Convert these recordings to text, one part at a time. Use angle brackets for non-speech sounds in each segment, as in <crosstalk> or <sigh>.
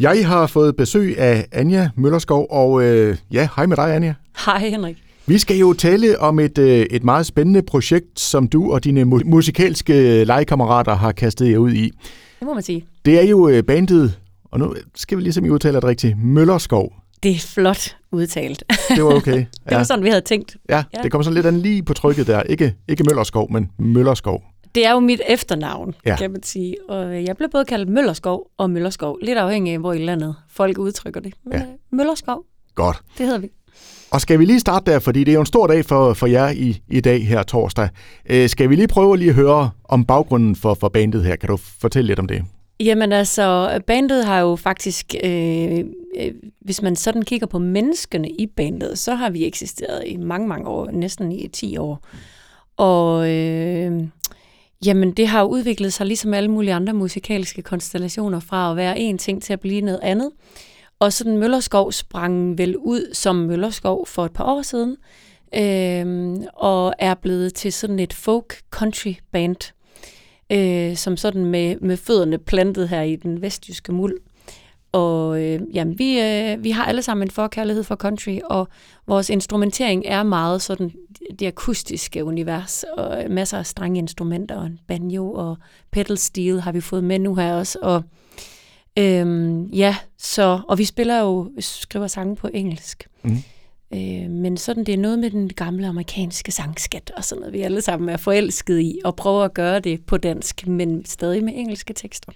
Jeg har fået besøg af Anja Møllerskov, og øh, ja, hej med dig, Anja. Hej, Henrik. Vi skal jo tale om et, øh, et meget spændende projekt, som du og dine mu- musikalske legekammerater har kastet jer ud i. Det må man sige. Det er jo øh, bandet, og nu skal vi ligesom I udtaler det rigtigt, Møllerskov. Det er flot udtalt. Det var okay. <laughs> det ja. var sådan, vi havde tænkt. Ja, ja, det kommer sådan lidt an lige på trykket der. Ikke, ikke Møllerskov, men Møllerskov. Det er jo mit efternavn, Ja. kan man sige. Og jeg blev både kaldt Møllerskov og Møllerskov. Lidt afhængig af, hvor i landet folk udtrykker det. Men Ja. ja. Møllerskov, Godt. det hedder vi. Og skal vi lige starte der, fordi det er jo en stor dag for, for jer i, i dag her torsdag. Øh, skal vi lige prøve at lige høre om baggrunden for, for bandet her? Kan du fortælle lidt om det? Jamen altså, bandet har jo faktisk, øh, øh, hvis man sådan kigger på menneskene i bandet, så har vi eksisteret i mange, mange år, næsten i 10 år. Og øh, jamen, det har jo udviklet sig ligesom alle mulige andre musikalske konstellationer fra at være en ting til at blive noget andet. Og sådan Møllerskov sprang vel ud som Møllerskov for et par år siden, øh, og er blevet til sådan et folk country band, øh, som sådan med, med fødderne plantet her i den vestjyske muld. Og øh, jamen, vi, øh, vi har alle sammen en forkærlighed for country, og vores instrumentering er meget sådan det akustiske univers, og masser af strenge instrumenter, og en banjo og pedal steel har vi fået med nu her også. Og øhm, ja, så, og vi spiller jo, skriver sange på engelsk. Mhm. Øh, men sådan, det er noget med den gamle amerikanske sangskat og sådan noget, vi alle sammen er forelsket i, og prøver at gøre det på dansk, men stadig med engelske tekster.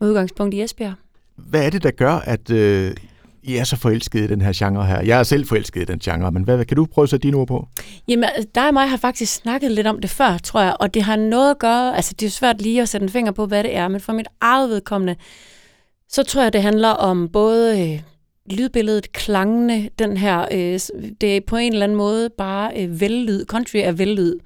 Med udgangspunkt i Esbjerg. Hvad er det, der gør, at øh, i er så forelsket i den her genre her? Jeg er selv forelsket i den genre, men hvad, kan du prøve at sætte dine ord på? Jamen, øh, dig og mig har faktisk snakket lidt om det før, tror jeg, og det har noget at gøre, altså det er svært lige at sætte en finger på, hvad det er, men for mit eget vedkommende, så tror jeg, det handler om både øh, lydbilledet, klangene, den her, øh, det er på en eller anden måde bare øh, vellyd, country er vellyd,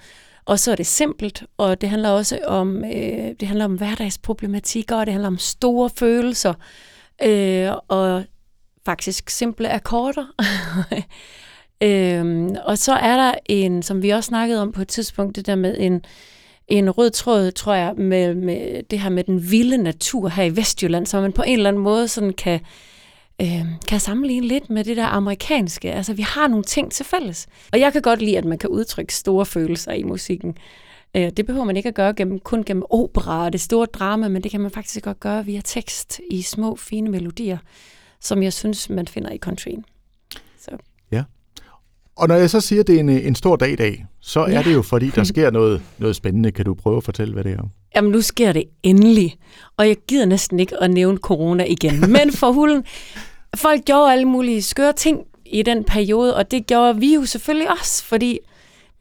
og så er det simpelt, og det handler også om, øh, det handler om hverdagsproblematikker, og det handler om store følelser, øh, og faktisk simple akkorder. <laughs> øhm, og så er der en, som vi også snakkede om på et tidspunkt, det der med en, en rød tråd, tror jeg, med, med det her med den vilde natur her i Vestjylland, så man på en eller anden måde sådan kan, øh, kan sammenligne lidt med det der amerikanske. Altså, vi har nogle ting til fælles. Og jeg kan godt lide, at man kan udtrykke store følelser i musikken. Øh, det behøver man ikke at gøre gennem, kun gennem opera og det store drama, men det kan man faktisk godt gøre via tekst i små, fine melodier, som jeg synes, man finder i countryen. Så Og når jeg så siger, at det er en, øh, en stor dag i dag, så er Ja. det jo fordi, der <laughs> sker noget, noget spændende. Kan du prøve at fortælle, hvad det er? Jamen, nu sker det endelig. Og jeg gider næsten ikke at nævne corona igen. <laughs> Men for hulen, folk gjorde alle mulige skøre ting i den periode, og det gjorde vi jo selvfølgelig også, fordi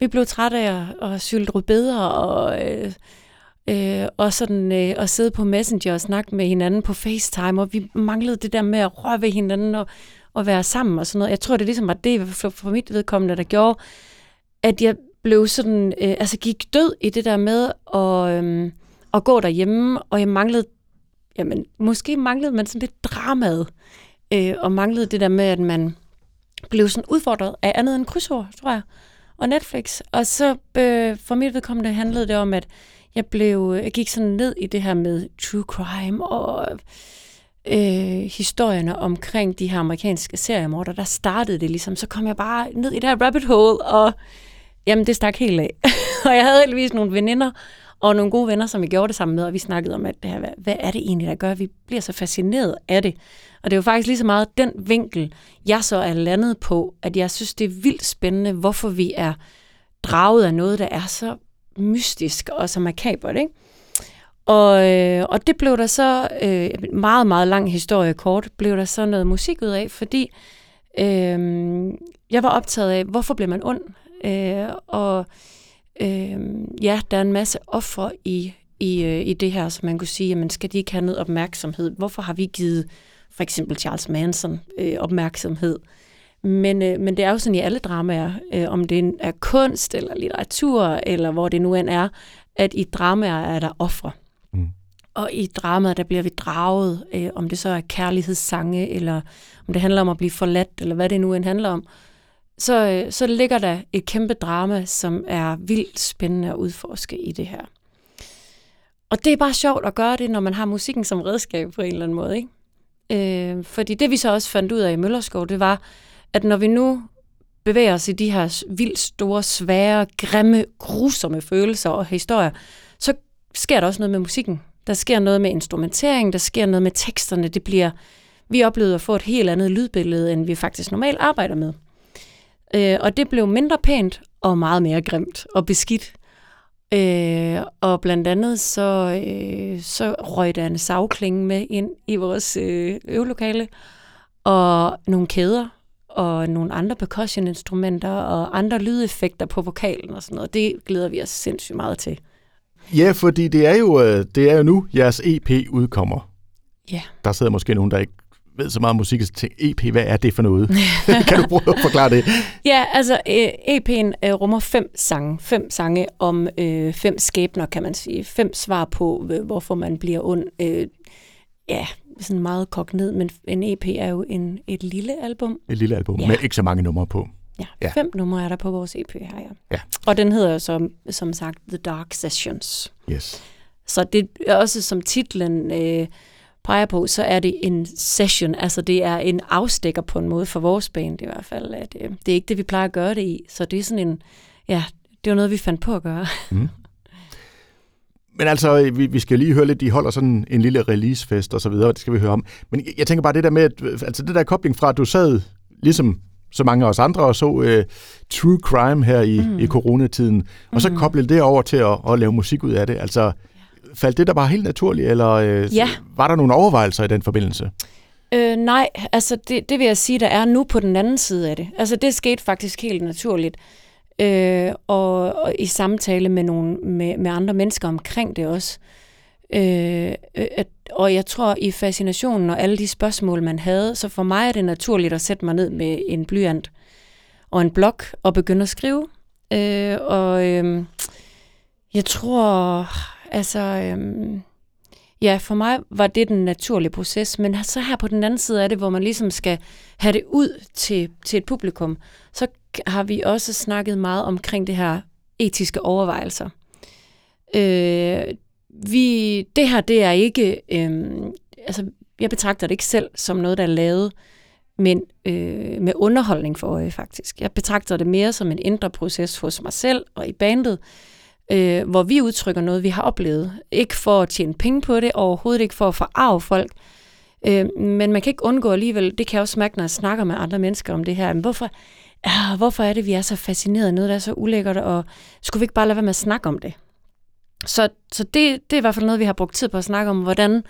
vi blev trætte af at, at sylte rødbeder og, øh, øh, og sådan øh, at sidde på Messenger og snakke med hinanden på FaceTime, og vi manglede det der med at røre ved hinanden og, og være sammen og sådan noget. Jeg tror, det ligesom var det for, for mit vedkommende, der gjorde, at jeg blev sådan, øh, altså gik død i det der med at, øh, at gå derhjemme, og jeg manglede, jamen måske manglede man sådan lidt dramaet, øh, og manglede det der med, at man blev sådan udfordret af andet end krydsord, tror jeg, og Netflix. Og så øh, for mit vedkommende handlede det om, at jeg blev, jeg gik sådan ned i det her med true crime og øh, historierne omkring de her amerikanske seriemorder, der startede det ligesom. Så kom jeg bare ned i det her rabbit hole, og jamen, det stak helt af. <laughs> og jeg havde heldigvis nogle veninder, og nogle gode venner, som vi gjorde det sammen med, og vi snakkede om, at det her, hvad, er det egentlig, der gør, at vi bliver så fascineret af det. Og det er jo faktisk lige så meget den vinkel, jeg så er landet på, at jeg synes, det er vildt spændende, hvorfor vi er draget af noget, der er så mystisk og så makabert, ikke? Og, øh, og det blev der så, øh, meget, meget lang historie kort, blev der så noget musik ud af, fordi øh, jeg var optaget af, hvorfor bliver man ond? Øh, og øh, ja, der er en masse ofre i, i, øh, i det her, så man kunne sige, jamen skal de ikke have noget opmærksomhed? Hvorfor har vi givet for eksempel Charles Manson øh, opmærksomhed? Men, øh, men det er jo sådan i alle dramaer, øh, om det er kunst eller litteratur, eller hvor det nu end er, at i dramaer er der ofre. Mm. Og i dramaet, der bliver vi draget, øh, om det så er kærlighedssange, eller om det handler om at blive forladt, eller hvad det nu end handler om. Så, øh, så ligger der et kæmpe drama, som er vildt spændende at udforske i det her. Og det er bare sjovt at gøre det, når man har musikken som redskab på en eller anden måde, ikke? Øh, fordi det vi så også fandt ud af i Møllerskov, det var, at når vi nu bevæger os i de her vildt store, svære, grimme, grusomme følelser og historier, så sker der også noget med musikken. Der sker noget med instrumentering, der sker noget med teksterne. Det bliver, vi oplevede at få et helt andet lydbillede, end vi faktisk normalt arbejder med. Øh, og det blev mindre pænt og meget mere grimt og beskidt. Øh, og blandt andet så, øh, så røg der en savklinge med ind i vores øh, øvelokale, og nogle kæder, og nogle andre percussion-instrumenter, og andre lydeffekter på vokalen og sådan noget. Det glæder vi os sindssygt meget til. Ja, fordi det er jo, øh, det er jo nu, jeres EP udkommer. Ja. Der sidder måske nogen, der ikke ved så meget om musik, så EP, hvad er det for noget? <laughs> <laughs> kan du prøve at forklare det? Ja, altså EP'en øh, rummer fem sange. Fem sange om øh, fem skæbner, kan man sige. Fem svar på, hvorfor man bliver ond. Øh, ja, sådan meget kogt ned, men en EP er jo en, et lille album. Et lille album, ja. med ikke så mange numre på. Ja, ja, fem numre er der på vores EP her, ja. ja. Og den hedder som, som sagt The Dark Sessions. Yes. Så det er også som titlen øh, peger på, så er det en session, altså det er en afstikker på en måde for vores band i hvert fald. At, øh, det er ikke det, vi plejer at gøre det i, så det er sådan en, ja, det var noget, vi fandt på at gøre. Mm. <laughs> Men altså, vi, vi skal lige høre lidt, de holder sådan en lille releasefest og så videre, det skal vi høre om. Men jeg, tænker bare det der med, at, altså det der kobling fra, at du sad ligesom så mange af os andre og så uh, true crime her i, mm. i coronatiden, og så mm. koblede det over til at, at lave musik ud af det. Altså, faldt det der bare helt naturligt, eller uh, ja. var der nogle overvejelser i den forbindelse? Øh, nej, altså det, det vil jeg sige, der er nu på den anden side af det. Altså det skete faktisk helt naturligt øh, og, og i samtale med, nogle, med, med andre mennesker omkring det også. Øh, øh, at, og jeg tror, i fascinationen og alle de spørgsmål, man havde, så for mig er det naturligt at sætte mig ned med en blyant og en blok og begynde at skrive. Øh, og øh, jeg tror, altså... Øh, Ja, for mig var det den naturlige proces, men så her på den anden side af det, hvor man ligesom skal have det ud til, til et publikum, så har vi også snakket meget omkring det her etiske overvejelser. Øh, vi, det her, det er ikke, øh, altså jeg betragter det ikke selv som noget, der er lavet men, øh, med underholdning for øje faktisk. Jeg betragter det mere som en indre proces hos mig selv og i bandet, øh, hvor vi udtrykker noget, vi har oplevet. Ikke for at tjene penge på det, overhovedet ikke for at forarve folk, øh, men man kan ikke undgå alligevel, det kan jeg også mærke, når jeg snakker med andre mennesker om det her, men hvorfor, ja, hvorfor er det, vi er så fascineret af noget, der er så ulækkert, og skulle vi ikke bare lade være med at snakke om det? Så, så det, det er i hvert fald noget, vi har brugt tid på at snakke om, hvordan,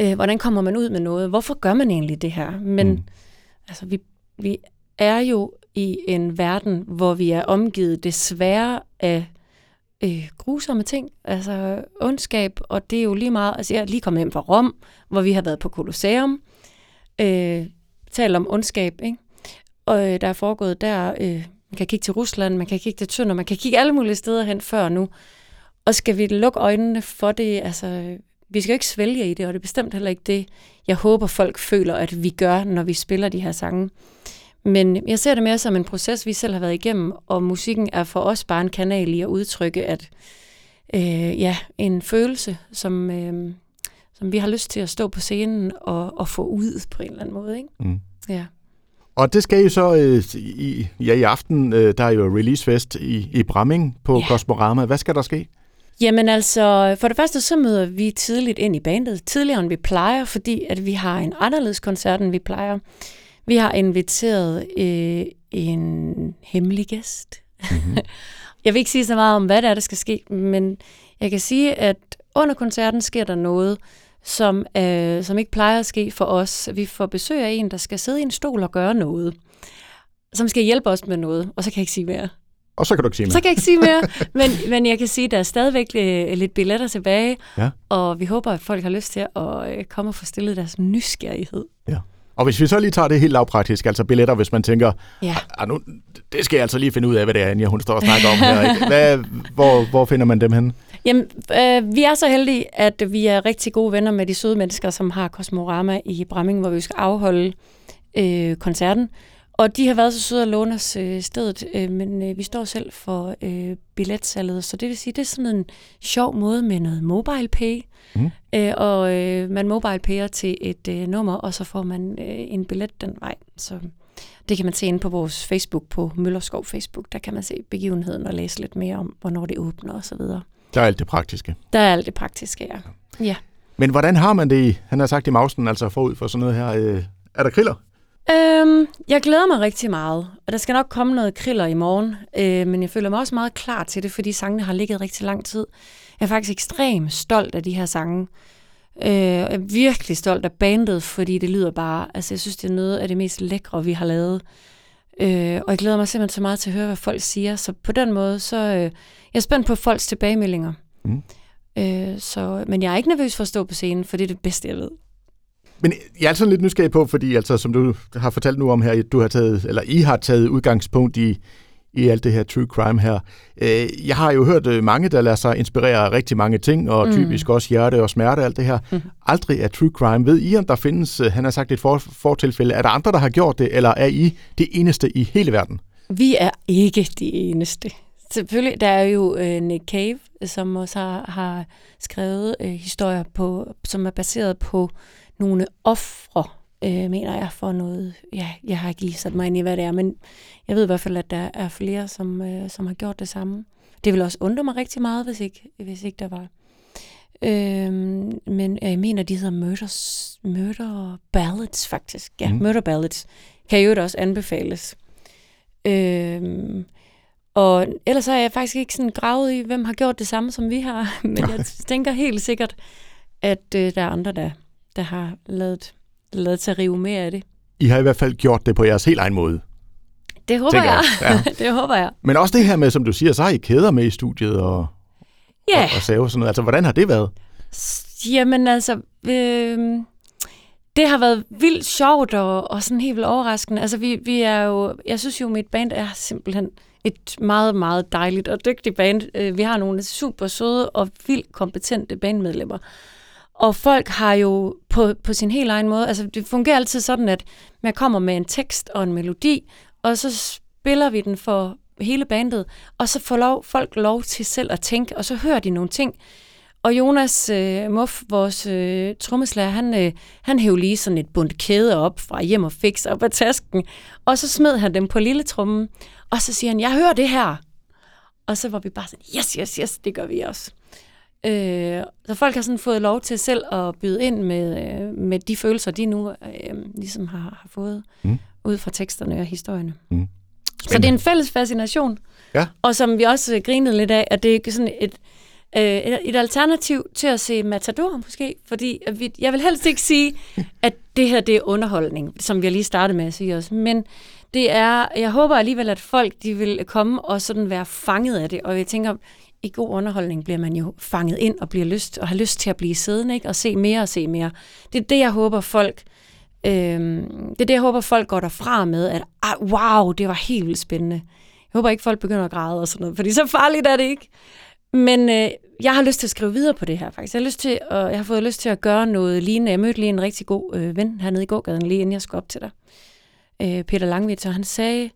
øh, hvordan kommer man ud med noget? Hvorfor gør man egentlig det her? Men mm. altså, vi, vi er jo i en verden, hvor vi er omgivet desværre af øh, grusomme ting, altså ondskab, og det er jo lige meget, altså jeg er lige kommet hjem fra Rom, hvor vi har været på Colosseum, øh, talt om ondskab, ikke? Og øh, der er foregået der, øh, man kan kigge til Rusland, man kan kigge til Tønder, man kan kigge alle mulige steder hen før nu, og skal vi lukke øjnene for det, altså vi skal jo ikke svælge i det, og det er bestemt heller ikke det, jeg håber folk føler, at vi gør, når vi spiller de her sange. Men jeg ser det mere som en proces, vi selv har været igennem, og musikken er for os bare en kanal i at udtrykke, at øh, ja, en følelse, som, øh, som vi har lyst til at stå på scenen og, og få ud på en eller anden måde. Ikke? Mm. Ja. Og det skal jo så øh, i, ja, i aften, øh, der er jo releasefest i, i Bramming på ja. Cosmorama. Hvad skal der ske? Jamen altså, for det første så møder vi tidligt ind i bandet, tidligere end vi plejer, fordi at vi har en anderledes koncert, end vi plejer. Vi har inviteret øh, en hemmelig gæst. Mm-hmm. <laughs> jeg vil ikke sige så meget om, hvad det er, der skal ske, men jeg kan sige, at under koncerten sker der noget, som, øh, som ikke plejer at ske for os. Vi får besøg af en, der skal sidde i en stol og gøre noget, som skal hjælpe os med noget, og så kan jeg ikke sige mere. Og så kan du ikke sige mere. Så kan jeg ikke sige mere, <laughs> men, men jeg kan sige, at der er stadigvæk øh, lidt billetter tilbage, ja. og vi håber, at folk har lyst til at øh, komme og få stillet deres nysgerrighed. Ja. Og hvis vi så lige tager det helt lavpraktisk, altså billetter, hvis man tænker, ja. Ah, nu, det skal jeg altså lige finde ud af, hvad det er, Anja, hun står og snakker om her. Ikke? Hvad, hvor, hvor finder man dem henne? Jamen, øh, vi er så heldige, at vi er rigtig gode venner med de søde mennesker, som har Cosmorama i Bramming, hvor vi skal afholde øh, koncerten. Og de har været så søde at låne os øh, stedet, øh, men øh, vi står selv for øh, billetsalget, så det vil sige, det er sådan en sjov måde med noget mobile pay, mm. øh, og øh, man mobile payer til et øh, nummer, og så får man øh, en billet den vej. Så det kan man se inde på vores Facebook, på Møllerskov Facebook, der kan man se begivenheden og læse lidt mere om, hvornår det åbner osv. Der er alt det praktiske. Der er alt det praktiske, ja. ja. Men hvordan har man det han har sagt i mausen, altså forud for sådan noget her, øh, er der kriller? Øhm, jeg glæder mig rigtig meget, og der skal nok komme noget kriller i morgen, øh, men jeg føler mig også meget klar til det, fordi sangene har ligget rigtig lang tid. Jeg er faktisk ekstremt stolt af de her sange. Øh, jeg er virkelig stolt af bandet, fordi det lyder bare, altså jeg synes, det er noget af det mest lækre, vi har lavet. Øh, og jeg glæder mig simpelthen så meget til at høre, hvad folk siger. Så på den måde, så øh, jeg er spændt på folks tilbagemeldinger. Mm. Øh, så, men jeg er ikke nervøs for at stå på scenen, for det er det bedste, jeg ved. Men jeg er sådan lidt nysgerrig på, fordi altså, som du har fortalt nu om her, du har taget, eller I har taget udgangspunkt i, i alt det her true crime her. Øh, jeg har jo hørt øh, mange, der lader sig inspirere af rigtig mange ting, og mm. typisk også hjerte og smerte og alt det her. Mm. Aldrig er true crime. Ved I, om der findes, øh, han har sagt et for, fortilfælde, er der andre, der har gjort det, eller er I det eneste i hele verden? Vi er ikke de eneste. Selvfølgelig, der er jo øh, Nick Cave, som også har, har skrevet øh, historier, på, som er baseret på nogle ofre, øh, mener jeg, for noget. Ja, jeg har ikke lige sat mig ind i, hvad det er, men jeg ved i hvert fald, at der er flere, som, øh, som har gjort det samme. Det vil også undre mig rigtig meget, hvis ikke, hvis ikke der var. Øh, men jeg mener, de hedder Murders, Murder Ballads, faktisk. Ja, mm. Murder Ballads. Kan jo også anbefales. Øh, og ellers har jeg faktisk ikke sådan gravet i, hvem har gjort det samme, som vi har. <laughs> Men jeg <laughs> tænker helt sikkert, at øh, der er andre, der, der har lavet, lavet til at rive mere af det. I har i hvert fald gjort det på jeres helt egen måde. Det håber jeg. jeg. Ja. <laughs> det håber jeg. Men også det her med, som du siger, så har I kæder med i studiet og, yeah. og, og save og sådan noget. Altså, hvordan har det været? Jamen altså, øh, det har været vildt sjovt og, og sådan helt vildt overraskende. Altså, vi, vi er jo, jeg synes jo, mit band er simpelthen et meget, meget dejligt og dygtigt band. Øh, vi har nogle super søde og vildt kompetente bandmedlemmer. Og folk har jo på, på sin helt egen måde, altså det fungerer altid sådan, at man kommer med en tekst og en melodi, og så spiller vi den for hele bandet, og så får lov, folk lov til selv at tænke, og så hører de nogle ting. Og Jonas øh, Muff, vores øh, trommeslager, han, øh, han hævde lige sådan et bundt kæde op fra hjem og fix op af tasken, og så smed han dem på lille trummen, og så siger han, jeg hører det her. Og så var vi bare sådan, yes, yes, yes, det gør vi også. Øh, så folk har sådan fået lov til selv at byde ind med, øh, med de følelser, de nu øh, ligesom har, har fået mm. ud fra teksterne og historierne. Mm. Så det er en fælles fascination. Ja. Og som vi også grinede lidt af, at det er sådan et, øh, et alternativ til at se Matador måske, fordi vi, jeg vil helst ikke sige, <laughs> at det her det er underholdning, som vi lige startede med at sige også, men det er, jeg håber alligevel, at folk de vil komme og sådan være fanget af det, og jeg tænker, i god underholdning bliver man jo fanget ind og bliver lyst og har lyst til at blive siddende ikke? og se mere og se mere. Det er det, jeg håber folk øhm, det er det, jeg håber folk går derfra med, at ah, wow, det var helt vildt spændende. Jeg håber ikke, folk begynder at græde og sådan noget, fordi så farligt er det ikke. Men øh, jeg har lyst til at skrive videre på det her, faktisk. Jeg har, lyst til, og jeg har fået lyst til at gøre noget lignende. Jeg mødte lige en rigtig god øh, ven hernede i gågaden, lige inden jeg skulle op til dig. Øh, Peter Langvidt, og han sagde,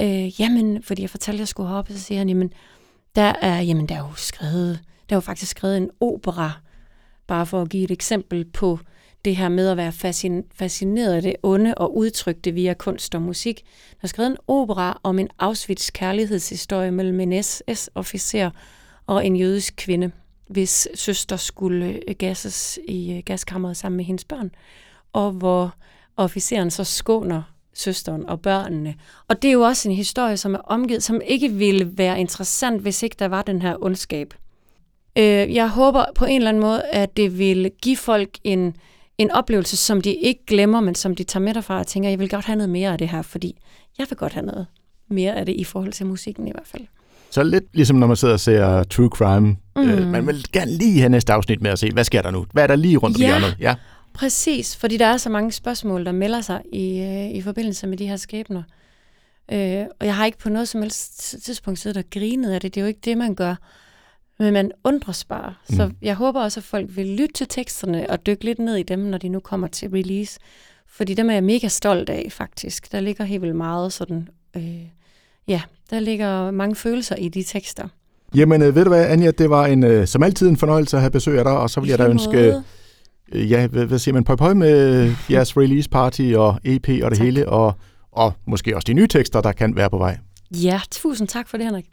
øh, jamen, fordi jeg fortalte, at jeg skulle op, så siger han, jamen, der er, jamen, der er jo skrevet, der er jo faktisk skrevet en opera, bare for at give et eksempel på det her med at være fascineret af det onde og udtrykke det via kunst og musik. Der er skrevet en opera om en Auschwitz kærlighedshistorie mellem en SS-officer og en jødisk kvinde, hvis søster skulle øh, gasses i øh, gaskammeret sammen med hendes børn, og hvor officeren så skåner søsteren og børnene. Og det er jo også en historie, som er omgivet, som ikke ville være interessant, hvis ikke der var den her ondskab. Øh, jeg håber på en eller anden måde, at det vil give folk en, en oplevelse, som de ikke glemmer, men som de tager med derfra og tænker, jeg vil godt have noget mere af det her, fordi jeg vil godt have noget mere af det i forhold til musikken i hvert fald. Så lidt ligesom når man sidder og ser True Crime. Mm. Øh, man vil gerne lige have næste afsnit med at se, hvad sker der nu? Hvad er der lige rundt om ja. hjørnet? Ja, præcis. Fordi der er så mange spørgsmål, der melder sig i, øh, i forbindelse med de her skæbner. Øh, og jeg har ikke på noget som helst tidspunkt siddet og grinet af det. Det er jo ikke det, man gør. Men man undres bare. Mm. Så jeg håber også, at folk vil lytte til teksterne og dykke lidt ned i dem, når de nu kommer til release. Fordi dem er jeg mega stolt af, faktisk. Der ligger helt vildt meget sådan... Øh, ja, der ligger mange følelser i de tekster. Jamen, øh, ved du hvad, Anja, det var en, øh, som altid en fornøjelse at have besøg af dig, og så vil jeg da ønske, øh, ja, hvad, hvad siger man, pøj pøj med <laughs> jeres release party og EP og det tak. hele, og, og måske også de nye tekster, der kan være på vej. Ja, tusind tak for det, Henrik.